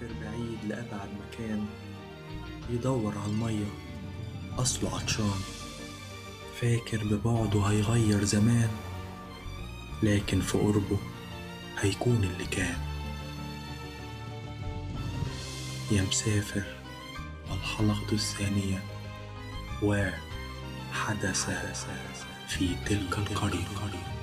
مسافر بعيد لأبعد مكان يدور على المية. أصله عطشان. فاكر ببعده هيغير زمان لكن في قربه هيكون اللي كان. يا مسافر الحلقة الثانية. وحدث في تلك القرية.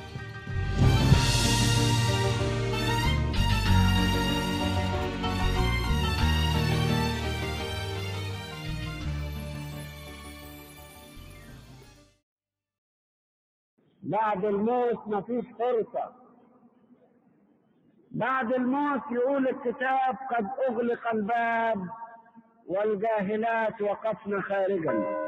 بعد الموت مفيش فرصة بعد الموت يقول الكتاب قد أغلق الباب والجاهلات وقفن خارجا.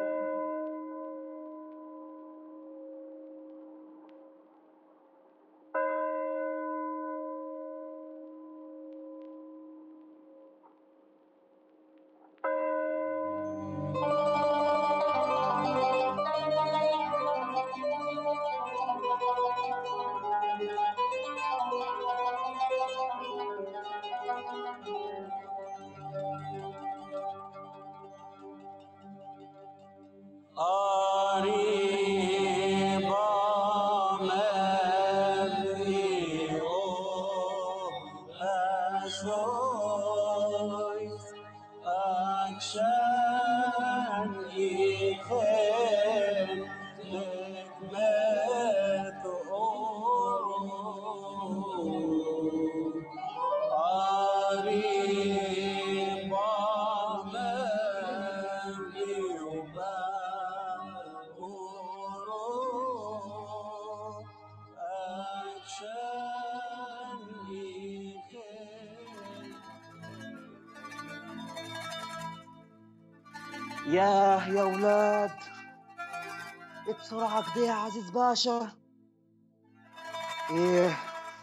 ياه يا ولاد بسرعة كده يا عزيز باشا. إيه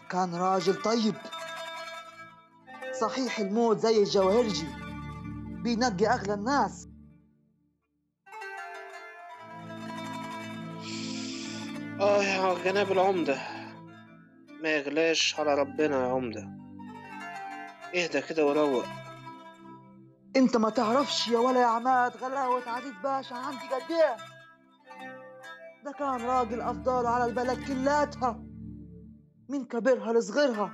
كان راجل طيب. صحيح الموت زي الجواهرجي بينقي أغلى الناس. آه يا جناب العمدة ما يغلاش على ربنا يا عمدة. اهدى كده وروق. انت ما تعرفش يا ولا يا عماد غلاوة عزيز باشا عندي قد إيه ده كان راجل أفضل على البلد كلاتها من كبيرها لصغيرها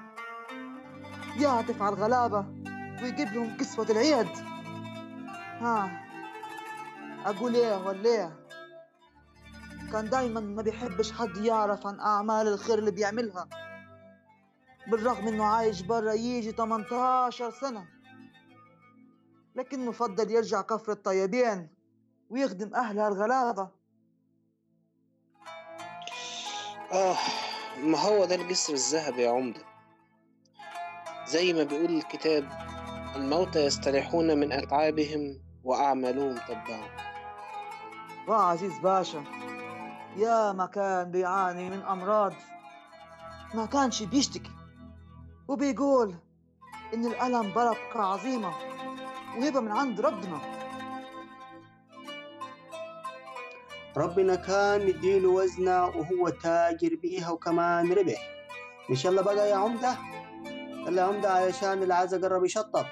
يعطف على الغلابة ويجيب لهم كسوة العيد. ها أقول إيه ولا إيه؟ كان دايما ما بيحبش حد يعرف عن أعمال الخير اللي بيعملها بالرغم إنه عايش برا يجي 18 سنة. لكنه فضل يرجع كفر الطيبين ويخدم أهلها الغلابة آه ما هو ده الجسر الذهبي يا عمدة؟ زي ما بيقول الكتاب الموتى يستريحون من أتعابهم وأعمالهم تتبعهم وعزيز باشا يا ما كان بيعاني من أمراض ما كانش بيشتكي وبيقول إن الألم بركة عظيمة. وهبة من عند ربنا. ربنا كان مديله وزنة وهو تاجر بيها وكمان ربح. إن شاء الله بقى يا عمدة. يا عمدة علشان العزا قرب يشطب.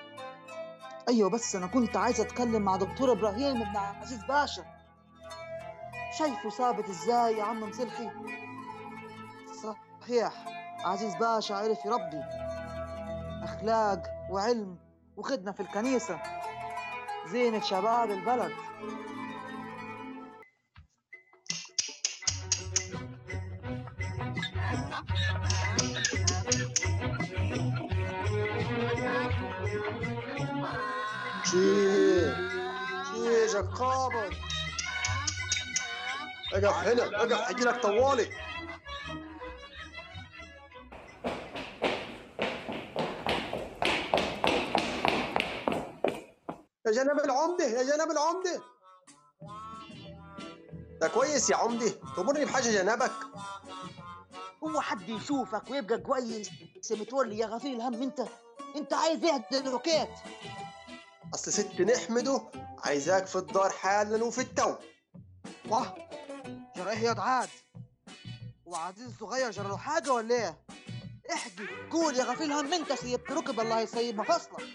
أيوة بس أنا كنت عايز أتكلم مع دكتور إبراهيم ابن عزيز باشا. شايفه ثابت إزاي يا عم مصلحي صحيح عزيز باشا عرف يربي. أخلاق وعلم. وخدمة في الكنيسة. زينة شباب البلد. شيل شيل قابض أقف هنا أقف أجي لك طوالي. يا جناب العمدة يا جناب العمدة ده كويس يا عمدة تمرني بحاجة جنابك. هو حد يشوفك ويبقى كويس؟ متولي يا غفير الهم انت انت عايز إيه الروكيت؟ أصل ست نحمده عايزاك في الدار حالا وفي التو. واه جرى إيه يا دعاد وعزيز الصغير جرى له حاجة ولا إيه؟ احكي قول يا غفير الهم انت سيبت ركب الله يسيب مفاصلك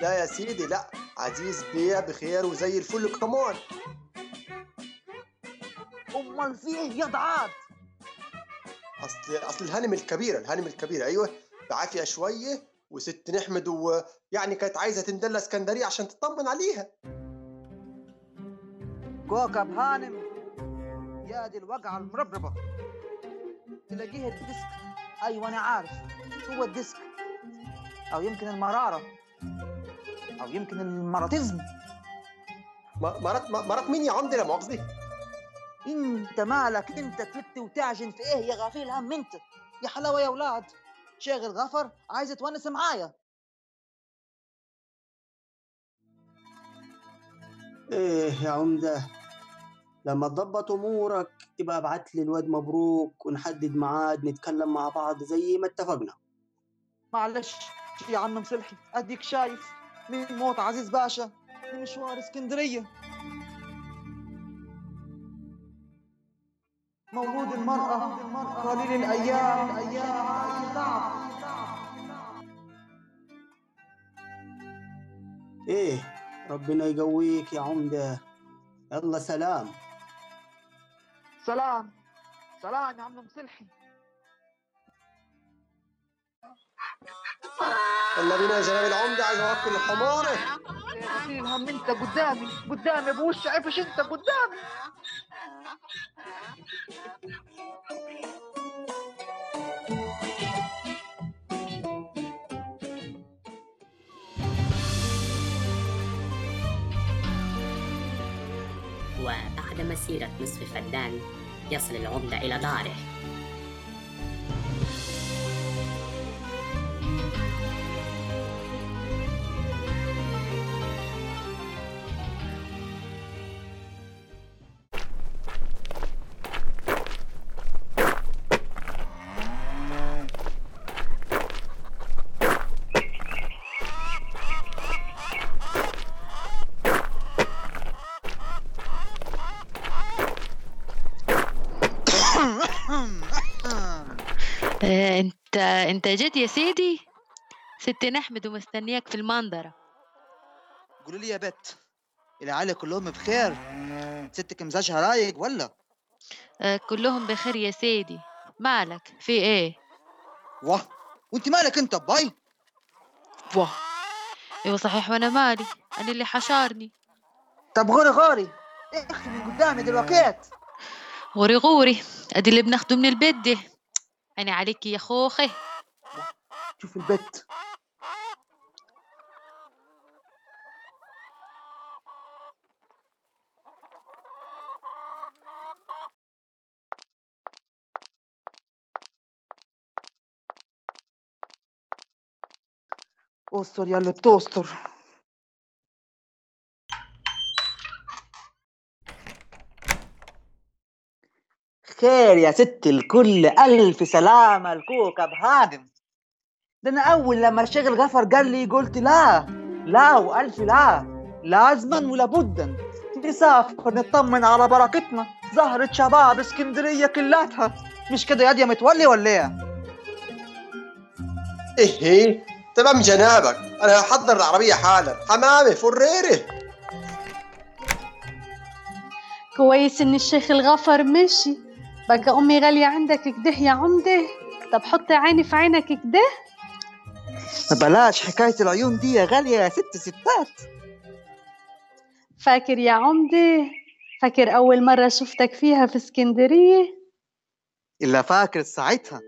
لا يا سيدي لا. عزيز بيه بخير وزي الفل. كمان أمال في إيه يا ضعاد اصل أصل الهنم الكبيره الهنم الكبيره أيوه بعافية شوية وست نحمد ويعني كانت عايزة تندلها اسكندريه عشان تطمن عليها. كوكب هانم يا دي الوقعة المربربة. تلاقيها الديسك. أيوة أنا عارف. هو الديسك. أو يمكن المرارة. أو يمكن المراتيزم. م- مرات مرات مين يا عمدي لا مؤاخذه أنت مالك؟ أنت تلت وتعجن في إيه يا غفيل هم أنت؟ يا حلاوة يا ولاد شاغل غفر عايز تونس معايا. إيه يا عمدة؟ لما تضبط أمورك يبقى ابعت لي الواد مبروك ونحدد ميعاد نتكلم مع بعض زي ما اتفقنا. معلش يا عم مصلحي أديك شايف. من موت عزيز باشا؟ لمشوار اسكندرية. مولود المرأة قليل الأيام. أيام تعب إيه ربنا يقويك يا عمدة. يلا سلام. سلام. سلام يا عم مصلحي يلا بينا يا جناب العمدة عايز أوكل الحماره يا غفيل هم انت قدامي قدامي بوش عفش انت قدامي وبعد مسيرة نصف فدان يصل العمدة إلى داره. انت جيت يا سيدي. ست نحمد ومستنياك في المنظرة. قولوا لي يا بت العيلة كلهم بخير؟ ستك مزاجها رايق ولا؟ آه، كلهم بخير يا سيدي. مالك؟ في إيه؟ واه وأنت مالك أنت باي؟ واه. إيوه صحيح وأنا مالي. أنا اللي حشارني طب غوري غوري أختي من قدامي دلوقتي. غوري غوري أدي اللي بناخده من البيت ده أنا عليك يا خوخي. شوف البت. استر يا اللي بتستر خير يا ست الكل. ألف سلامة الكوكب هادم. ده أنا أول لما الشيخ الغفر قال لي قلت لا لا وألف لا. لازما ولا بدا. نسافر نطمن على بركتنا. زهرة شباب إسكندرية كلاتها. مش كده يا دي متولي ولا إيه؟ إيه إيه. تمام جنابك. أنا هحضر العربية حالا. حمامة فريرة. كويس إن الشيخ الغفر مشي. بقى أمي غالية عندك كده يا عمدة؟ طب حطي عيني في عينك كده. بلاش حكاية العيون دي يا غالية يا ست ستات فاكر يا عمدة؟ فاكر أول مرة شفتك فيها في اسكندرية؟ إلا فاكر ساعتها.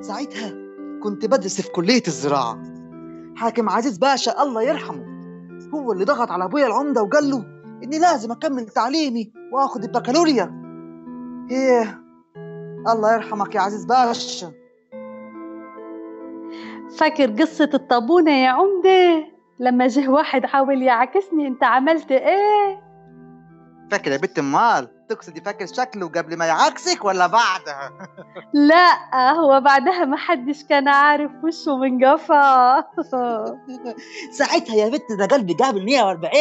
ساعتها كنت بدرس في كلية الزراعة. حاكم عزيز باشا الله يرحمه هو اللي ضغط على أبويا العمدة وقال له إني لازم أكمل تعليمي وآخد البكالوريا. إيه الله يرحمك يا عزيز باشا. فاكر قصة الطابونة يا عمدة؟ لما جه واحد حاول يعكسني أنت عملت إيه؟ فاكر يا بنت أمال؟ تقصدي فاكر شكله قبل ما يعكسك ولا بعدها؟ لا هو بعدها ما حدش كان عارف وشه من قفا. ساعتها يا بنت ده قلبي قابل 140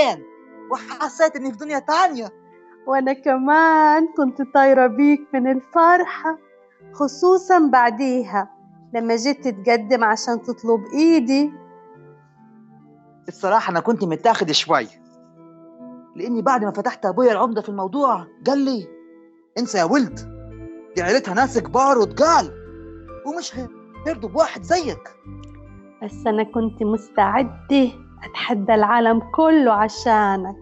وحسيت إني في دنيا تانية. وأنا كمان كنت طايرة بيك من الفرحة خصوصا بعديها لما جيت تتقدم عشان تطلب إيدي. الصراحة أنا كنت متاخد شوي لأني بعد ما فتحت أبويا العمدة في الموضوع قال لي أنسى يا ولد دي عيلتها ناس كبار وتقال ومش هيرضوا بواحد زيك. بس أنا كنت مستعدة أتحدى العالم كله عشانك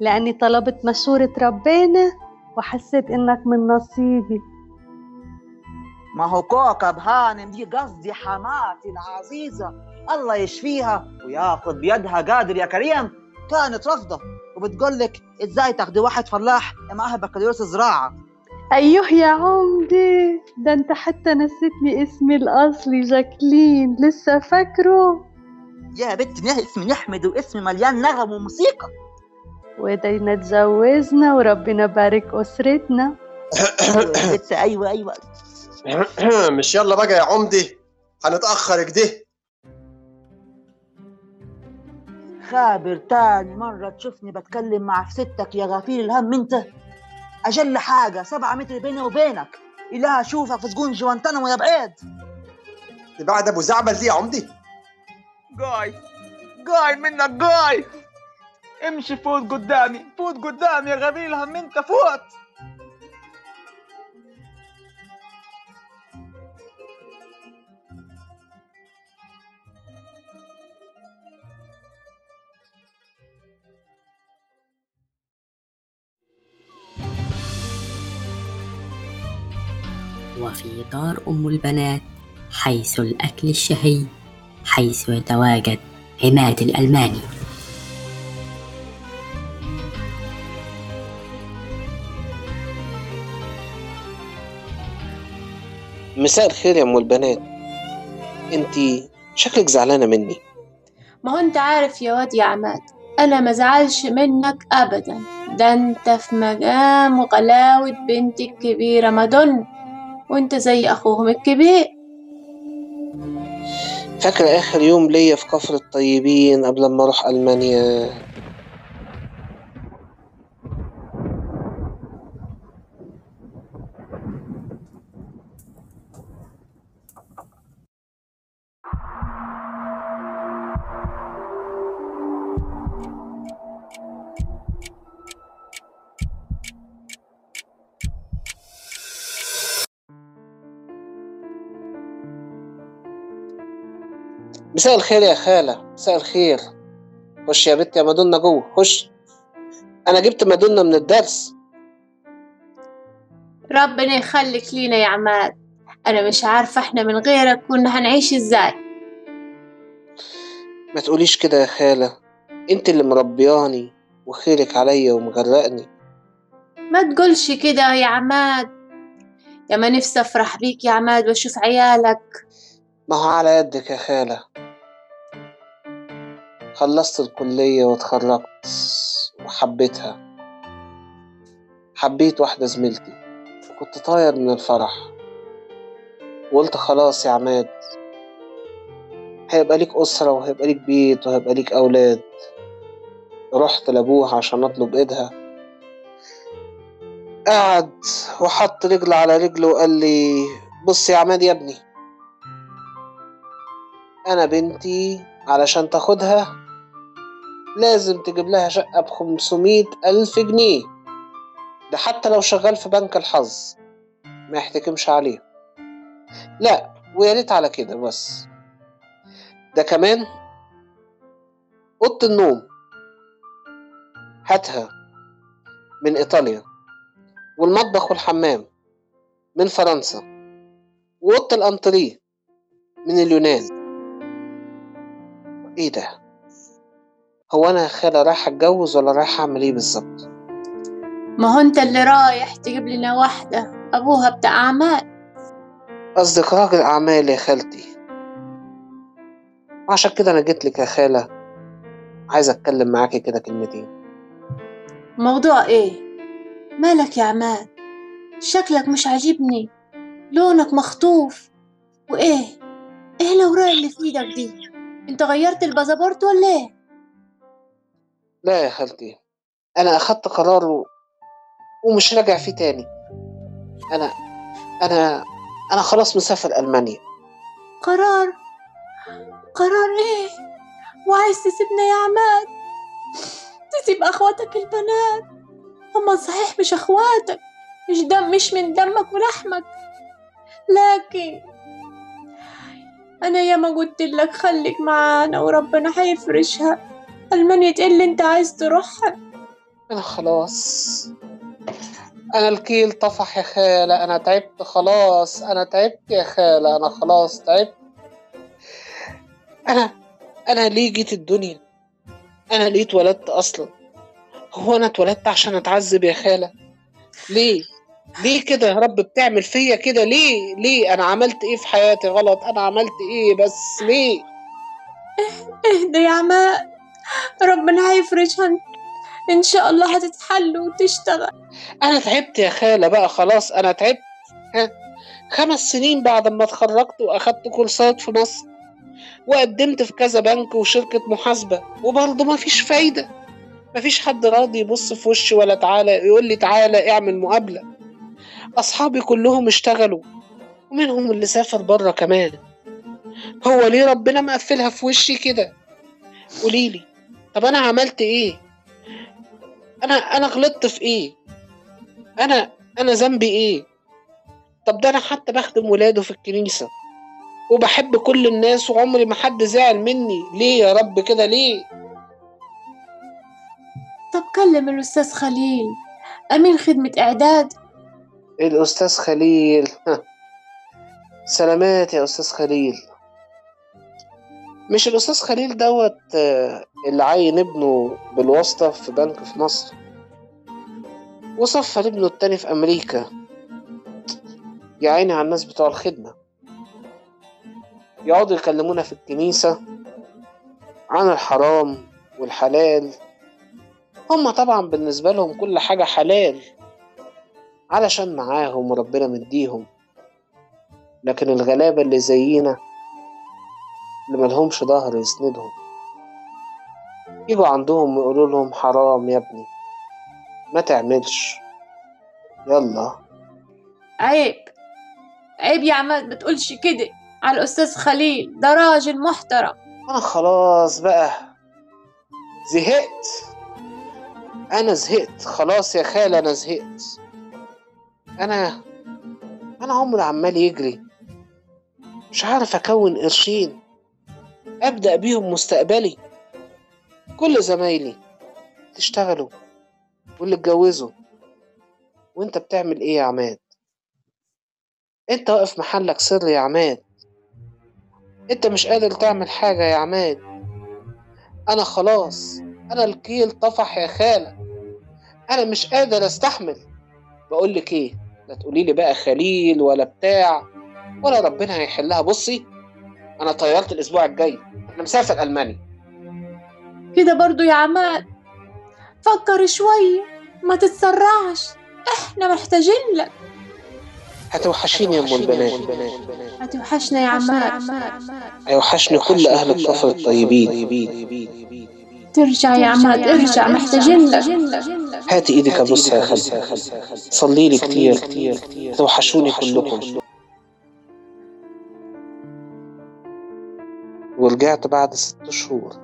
لأني طلبت مشورة ربنا وحسيت إنك من نصيبي. ما هو كوكب هانم دي قصدي حماتي العزيزة. الله يشفيها وياخذ بيدها قادر يا كريم. كانت رافضة وبتقول لك إزاي تاخدي واحد فلاح معاه بكالوريوس زراعة؟ أيوه يا عمدي ده أنت حتى نسيتني اسمي الأصلي جاكلين لسه فاكره. يا بنت نه اسمي يحمد واسمي مليان نغم وموسيقى. ودينا اتجوزنا وربنا بارك يا بنت أيوة أيوة. مش يلا بقى يا عمدي هنتأخر كده خابر تاني مرة تشوفني بتكلم مع ستك يا غفير الهم انت أجل حاجة سبعة متر بيني وبينك. إله أشوفك في سجون جوانتانامو يا بعيد. بعد أبو زعبل دي يا عمدي. جاي جاي منك جاي امشي فوت قدامي. فوت قدامي يا غبي الهم انت فوت. وفي دار أم البنات حيث الأكل الشهي. حيث يتواجد عماد الألماني. مساء الخير يا أم البنات. انتي شكلك زعلانة مني. ما هو أنت عارف يا واد يا عماد أنا ما زعلش منك ابدا. ده أنت في مقام غلاوة بنتي الكبيرة مادون وأنت زي أخوهم الكبير. فاكرة آخر يوم ليا في كفر الطيبين قبل ما أروح ألمانيا؟ مساء الخير يا خالة مساء الخير. خش يا بنت يا مادونا جوه خش. أنا جبت مادونا من الدرس. ربنا يخليك لينا يا عماد. أنا مش عارفة إحنا من غيرك كنا هنعيش إزاي. ما تقوليش كده يا خالة. أنت اللي مربياني وخيرك عليا ومغرقني. ما تقولش كده يا عماد. يا ما نفسي أفرح بيك يا عماد وأشوف عيالك. ما هو على يدك يا خالة. خلصت الكلية واتخرجت وحبيتها. حبيت واحدة زميلتي. كنت طاير من الفرح. وقلت خلاص يا عماد هيبقى ليك أسرة وهيبقى ليك بيت وهيبقى ليك أولاد. رحت لأبوها عشان أطلب إيدها. قعد وحط رجل على رجل وقال لي بص يا عماد يا ابني أنا بنتي علشان تاخدها لازم تجيب لها شقة بخمسمية ألف جنيه. ده حتى لو شغال في بنك الحظ ما يحتكمش عليه لا ويا ريت على كده بس. ده كمان أوضة النوم. هاتها من إيطاليا. والمطبخ والحمام من فرنسا. وأوضة الأنتريه من اليونان. إيه ده؟ هو أنا يا خالة رايح أتجوز ولا رايح أعمل إيه بالظبط؟ ما هو أنت اللي رايح تجيب لنا واحدة أبوها بتاع أعمال. قصدك راجل اعمال يا خالتي. عشان كده أنا جيت لك يا خالة. عايز أتكلم معاكي كده كلمتين. موضوع إيه؟ مالك يا عماد شكلك مش عاجبني. لونك مخطوف. وإيه؟ إيه الأوراق اللي في إيدك دي؟ أنت غيرت الباسبورت ولا إيه؟ لا يا خالتي أنا اخدت قرار و... ومش راجع فيه تاني. أنا أنا أنا خلاص مسافر ألمانيا. قرار؟ قرار إيه؟ وعايز تسيبنا يا عماد؟ تسيب أخواتك البنات؟ هما صحيح مش أخواتك مش دم مش من دمك ولحمك. لكن أنا ياما قلت لك خليك معانا وربنا هيفرشها. المانيا إيه اللي انت عايز تروحها أنا خلاص. أنا الكيل طفح يا خالة أنا تعبت خلاص. أنا تعبت يا خالة أنا خلاص تعبت. أنا أنا ليه جيت الدنيا؟ أنا ليه اتولدت أصلا؟ هو أنا اتولدت عشان أتعذب يا خالة؟ ليه؟ ليه كده يا رب بتعمل فيا كده؟ ليه؟ ليه؟ أنا عملت إيه في حياتي غلط؟ أنا عملت إيه بس؟ ليه؟ اهدى يا عماد ربنا هيفرجها إن شاء الله هتتحل وتشتغل. أنا تعبت يا خالة بقى خلاص أنا تعبت. ها خمس سنين بعد ما اتخرجت وأخدت كورسات في مصر. وقدمت في كذا بنك وشركة محاسبة وبرضه مفيش فايدة. مفيش حد راضي يبص في وشي ولا تعالى يقول لي تعالى اعمل مقابلة. أصحابي كلهم اشتغلوا ومنهم اللي سافر بره كمان. هو ليه ربنا مقفلها في وشي كده؟ قوليلي. طب أنا عملت إيه؟ أنا أنا غلطت في إيه؟ أنا أنا ذنبي إيه؟ طب ده أنا حتى بخدم ولاده في الكنيسة. وبحب كل الناس وعمري ما حد زعل مني. ليه يا رب كده؟ ليه؟ طب كلم الأستاذ خليل. أمين خدمة إعداد. الأستاذ خليل. سلامات يا أستاذ خليل. مش الأستاذ خليل دوت آه، اللي عين ابنه بالواسطة في بنك في مصر؟ وصفى لابنه التاني في أمريكا. يا عيني على الناس بتوع الخدمة. يقعدوا يكلمونا في الكنيسة عن الحرام والحلال. هما طبعا بالنسبة لهم كل حاجة حلال علشان معاهم وربنا مديهم. لكن الغلابة اللي زينا اللي ملهمش ظهر يسندهم. يجوا عندهم ويقولوا لهم حرام يا ابني. ما تعملش. يلا. عيب. عيب يا عماد ما تقولش كده. على الأستاذ خليل ده راجل محترم. أنا خلاص بقى. زهقت. أنا زهقت. خلاص يا خالة أنا زهقت. أنا أنا عمري عمال يجري. مش عارف أكون قرشين. أبدأ بيهم مستقبلي. كل زمايلي تشتغلوا واللي اتجوزوا. وأنت بتعمل إيه يا عماد؟ أنت واقف محلك سر يا عماد. أنت مش قادر تعمل حاجة يا عماد. أنا خلاص أنا الكيل طفح يا خالة. أنا مش قادر أستحمل. بقولك إيه؟ لا تقولي لي بقى خليل ولا بتاع ولا ربنا هيحلها. بصي أنا طيرت الأسبوع الجاي. أنا مسافر ألمانيا. كده برضو يا عماد. فكر شوية ما تتسرعش. إحنا محتاجين لك. هتوحشيني يا أم البنات. هتوحشنا يا عماد. هيوحشني كل أهل الكفر الطيبين. ترجع يا عماد. ارجع. محتاجين لك. هاتي إيدك ابوسها يا خالتي صلي لي كتير. توحشوني كلكم. ورجعت بعد ست شهور.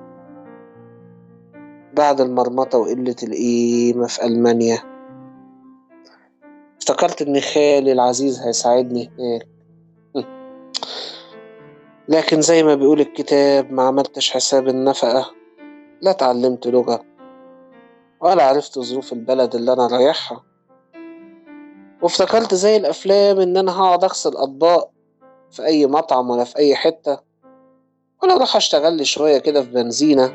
بعد المرمطة وقلة القيمة في ألمانيا. افتكرت إن خالي العزيز هيساعدني هناك. لكن زي ما بيقول الكتاب ما عملتش حساب النفقة. لا اتعلمت لغة. ولا عرفت ظروف البلد اللي أنا رايحها. وافتكرت زي الأفلام إن أنا هقعد أغسل أطباق في أي مطعم ولا في أي حتة. ولا أروح أشتغل لي شوية كده في بنزينة.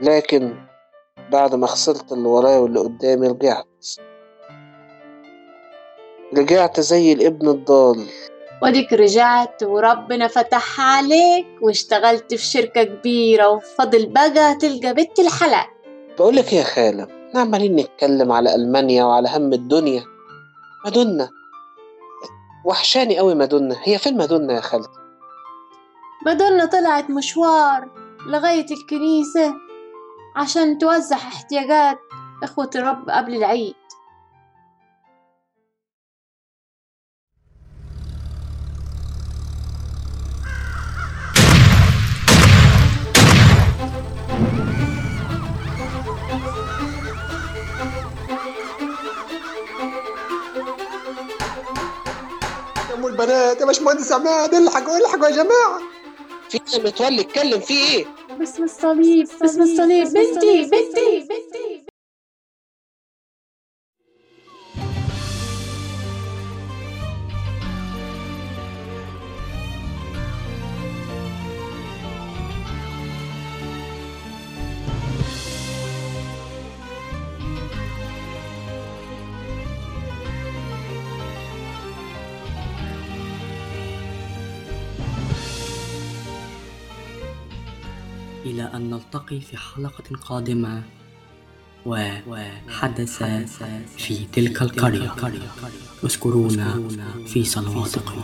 لكن بعد ما خسرت اللي ورايا واللي قدامي رجعت. رجعت زي الابن الضال. وديك رجعت وربنا فتح عليك واشتغلت في شركة كبيرة وفضل بقى تلقى بنت الحلال. بقولك يا خالة إحنا عمالين نتكلم على ألمانيا وعلى هم الدنيا. مادونا وحشاني قوي مادونا هي فين مادونا يا خالتي؟ مادونا طلعت مشوار لغاية الكنيسة عشان توزع احتياجات إخوة الرب قبل العيد. البنات يا باشمهندس عماد الحقوا الحقوا يا جماعة. في متولي اتكلم في إيه؟ باسم الصليب باسم الصليب بنتي بنتي. إلى أن نلتقي في حلقة قادمة وحدث في تلك القرية. أذكرونا في صلواتكم.